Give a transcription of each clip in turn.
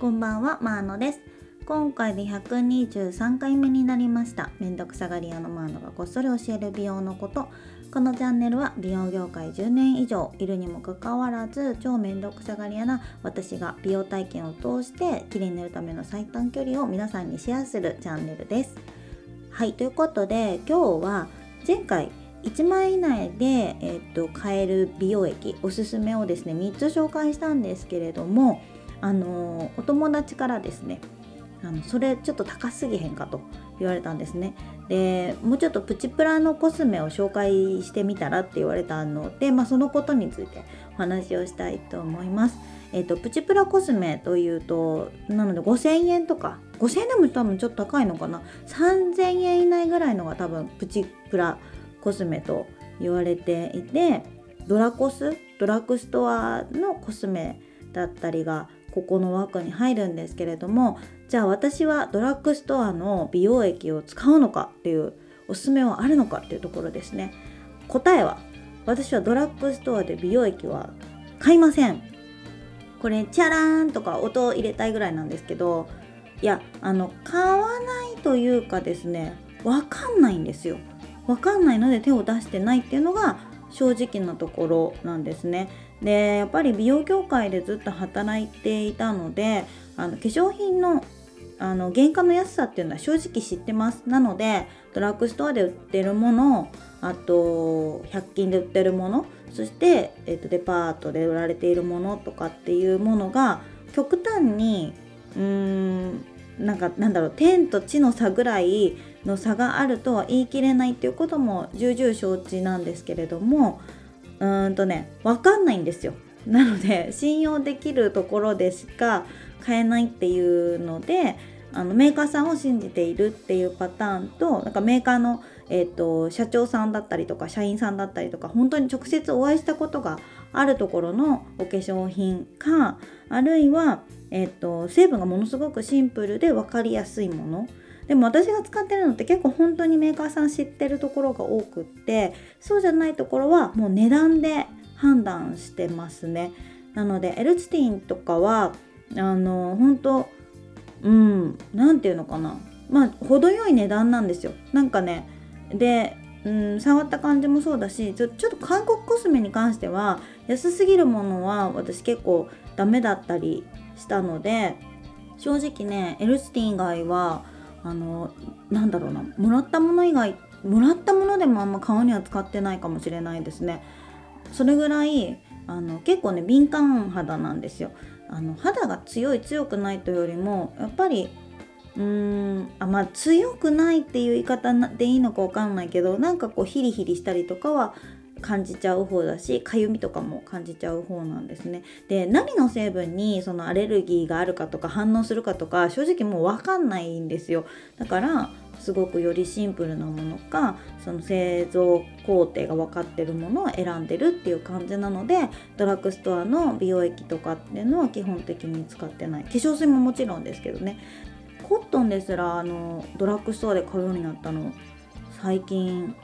こんばんは、マーノです。今回で123回目になりました。めんどくさがり屋のマーノがこっそり教える美容のこと。このチャンネルは美容業界10年以上いるにもかかわらず超めんどくさがり屋な私が美容体験を通して綺麗になるための最短距離を皆さんにシェアするチャンネルです。はい、ということで今日は前回1万円以内で、えっと買える美容液おすすめをですね3つ紹介したんですけれどもあのお友達からですねあのそれちょっと高すぎへんかと言われたんですね。でもうちょっとプチプラのコスメを紹介してみたらって言われたので、まあ、そのことについてお話をしたいと思います。えっ、とプチプラコスメというとなので5000円とか5000円でも多分ちょっと高いのかな。3000円以内ぐらいのが多分プチプラコスメと言われていてドラコスドラッグストアのコスメだったりがここの枠に入るんですけれどもじゃあ私はドラッグストアの美容液を使うのかっていうおすすめはあるのかっていうところですね。答えは私はドラッグストアで美容液は買いません。これチャラーンとか音を入れたいぐらいなんですけどいやあの買わないというかですねわかんないんですよ。わかんないので手を出してないっていうのが正直なところなんですね。でやっぱり美容業界でずっと働いていたのであの化粧品のあの原価の安さっていうのは正直知ってます。なのでドラッグストアで売ってるものあと100均で売ってるものそして、えー、とデパートで売られているものとかっていうものが極端にうーんなんかなんだろう天と地の差ぐらいの差があるとは言い切れないっていうことも重々承知なんですけれどもうーんとね分かんないんですよ。なので 信用できるところでしか買えないっていうのであのメーカーさんを信じているっていうパターンとなんかメーカーの、えーと、社長さんだったりとか社員さんだったりとか本当に直接お会いしたことがあるところのお化粧品かあるいは、えーと成分がものすごくシンプルで分かりやすいものでも私が使ってるのって結構本当にメーカーさん知ってるところが多くってそうじゃないところはもう値段で判断してますね。なのでエルチティンとかはあの本当うん何て言うのかな。まあ程よい値段なんですよ。なんかねでうん触った感じもそうだしちょちょっと韓国コスメに関しては安すぎるものは私結構ダメだったりしたので正直ねエルチティン以外はあのなんだろうなもらったもの以外もらったものでもあんま顔には使ってないかもしれないですね。それぐらいあの結構ね敏感肌なんですよ。あの肌が強い強くないというよりもやっぱりうーんあまあ強くないっていう言い方でいいのか分かんないけどなんかこうヒリヒリしたりとかは感じちゃう方だしかゆみとかも感じちゃう方なんですね。で何の成分にそのアレルギーがあるかとか反応するかとか正直もう分かんないんですよ。だからすごくよりシンプルなものかその製造工程が分かってるものを選んでるっていう感じなのでドラッグストアの美容液とかっていうのは基本的に使ってない。化粧水ももちろんですけどね。コットンですらあのドラッグストアで買うようになったの最近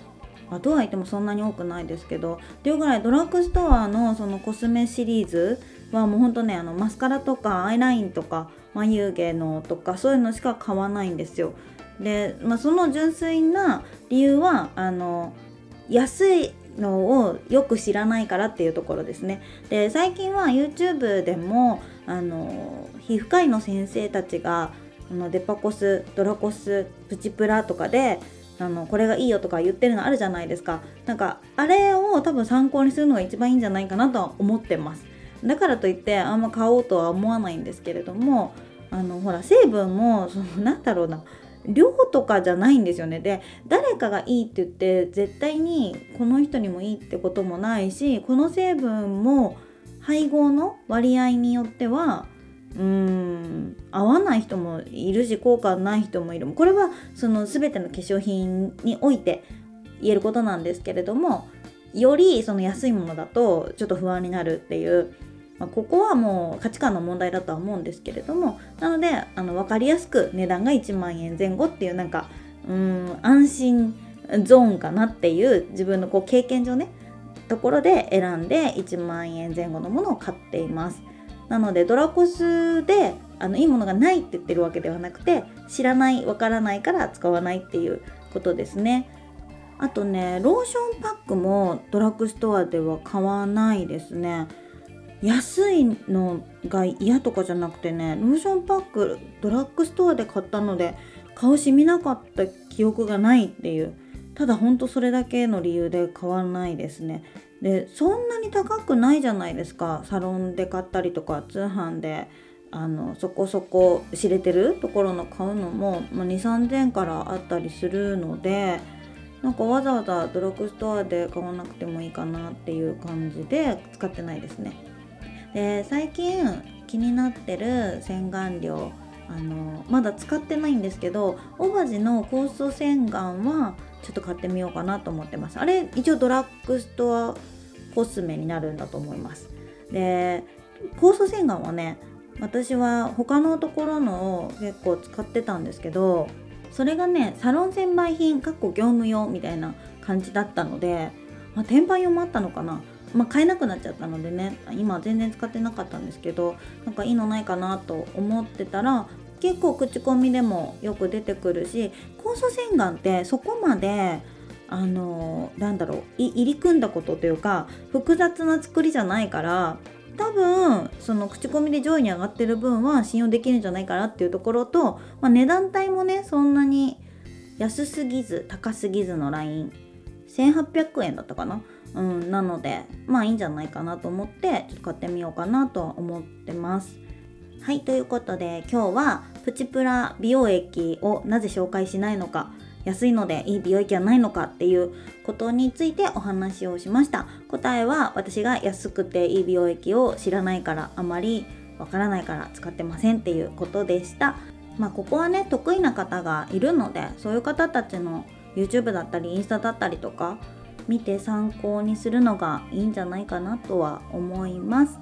まあ、とは言ってもそんなに多くないですけどっていうぐらいドラッグストアのそのコスメシリーズはもうほんとねあのマスカラとかアイラインとか眉毛のとかそういうのしか買わないんですよ。で、まあ、その純粋な理由はあの安いのをよく知らないからっていうところですね。で最近は YouTube でもあの皮膚科医の先生たちがあのデパコスドラコスプチプラとかであのこれがいいよとか言ってるのあるじゃないですか。なんかあれを多分参考にするのが一番いいんじゃないかなとは思ってます。だからといってあんま買おうとは思わないんですけれどもあのほら成分もそのなんだろうな。量とかじゃないんですよね。で誰かがいいって言って絶対にこの人にもいいってこともないしこの成分も配合の割合によってはうん。合わない人もいるし効果ない人もいる。これはその全ての化粧品において言えることなんですけれどもよりその安いものだとちょっと不安になるっていう、まあ、ここはもう価値観の問題だとは思うんですけれどもなのであの分かりやすく値段が1万円前後っていうなんかうん安心ゾーンかなっていう自分のこう経験上ねところで選んで1万円前後のものを買っています。なのでドラコスであのいいものがないって言ってるわけではなくて知らないわからないから使わないっていうことですね。あとねローションパックもドラッグストアでは買わないですね。安いのが嫌とかじゃなくてねローションパックドラッグストアで買ったので顔しみなかった記憶がないっていう。ただほんとそれだけの理由で買わないですね。でそんなに高くないじゃないですかサロンで買ったりとか通販であのそこそこ知れてるところの買うのも、まあ、2 3 0円からあったりするのでなんかわざわざドラッグストアで買わなくてもいいかなっていう感じで使ってないですね。で最近気になってる洗顔料あのまだ使ってないんですけどオバジの酵素洗顔はちょっと買ってみようかなと思ってます。あれ一応ドラッグストアコスメになるんだと思います。で酵素洗顔はね私は他のところのを結構使ってたんですけどそれがねサロン専売品かっこ業務用みたいな感じだったので、まあ、転売用もあったのかな。まあ、買えなくなっちゃったのでね今全然使ってなかったんですけどなんかいいのないかなと思ってたら結構口コミでもよく出てくるし酵素洗顔ってそこまであのなんだろう入り組んだことというか複雑な作りじゃないから多分その口コミで上位に上がってる分は信用できるんじゃないかなっていうところと、まあ、値段帯もねそんなに安すぎず高すぎずのライン。1800円だったかな、うん、なのでまあいいんじゃないかなと思ってちょっと買ってみようかなとは思ってます。はいということで今日はプチプラ美容液をなぜ紹介しないのか安いのでいい美容液はないのかっていうことについてお話をしました。答えは私が安くていい美容液を知らないからあまりわからないから使ってませんっていうことでした。まあここはね得意な方がいるのでそういう方たちの YouTube だったりインスタだったりとか見て参考にするのがいいんじゃないかなとは思います。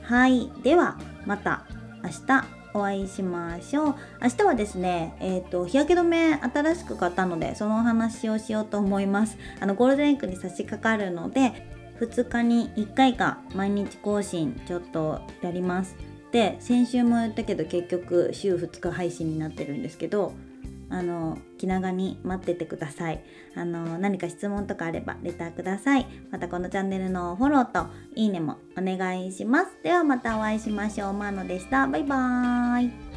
はいではまた。明日お会いしましょう。明日はですねえっ、ー、と日焼け止め新しく買ったのでそのお話をしようと思います。あのゴールデンウィークに差し掛かるので2日に1回か毎日更新ちょっとやります。で先週も言ったけど結局週2日配信になってるんですけどあの気長に待っててください。あの何か質問とかあればレターください。またこのチャンネルのフォローといいねもお願いします。ではまたお会いしましょう。マーノでした。バイバーイ。